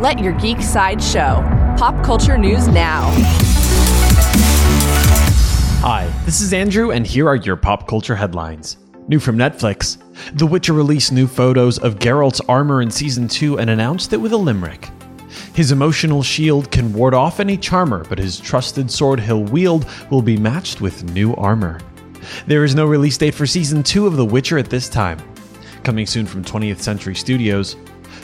Let your geek side show. Pop culture news now. Hi, this is Andrew, and here are your pop culture headlines. New from Netflix The Witcher released new photos of Geralt's armor in Season 2 and announced it with a limerick. His emotional shield can ward off any charmer, but his trusted sword he'll wield will be matched with new armor. There is no release date for Season 2 of The Witcher at this time. Coming soon from 20th Century Studios,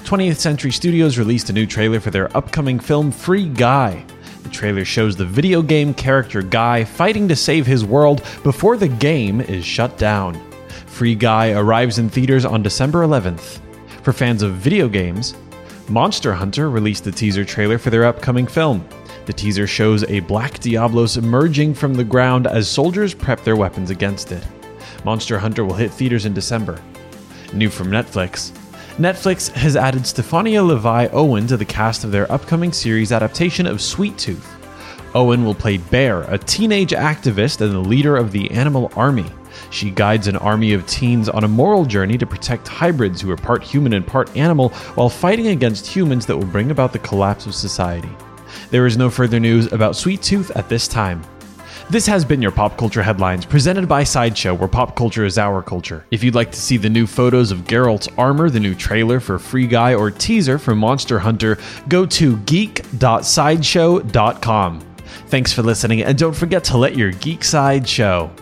20th Century Studios released a new trailer for their upcoming film Free Guy. The trailer shows the video game character Guy fighting to save his world before the game is shut down. Free Guy arrives in theaters on December 11th. For fans of video games, Monster Hunter released a teaser trailer for their upcoming film. The teaser shows a black Diablos emerging from the ground as soldiers prep their weapons against it. Monster Hunter will hit theaters in December. New from Netflix, Netflix has added Stefania LaVie Owen to the cast of their upcoming series adaptation of Sweet Tooth. Owen will play Bear, a teenage activist and the leader of the Animal Army. She guides an army of teens on a moral journey to protect hybrids who are part human and part animal while fighting against humans that will bring about the collapse of society. There is no further news about Sweet Tooth at this time. This has been your Pop Culture Headlines, presented by Sideshow, where pop culture is our culture. If you'd like to see the new photos of Geralt's armor, the new trailer for Free Guy, or teaser for Monster Hunter, go to geek.sideshow.com. Thanks for listening, and don't forget to let your geek side show.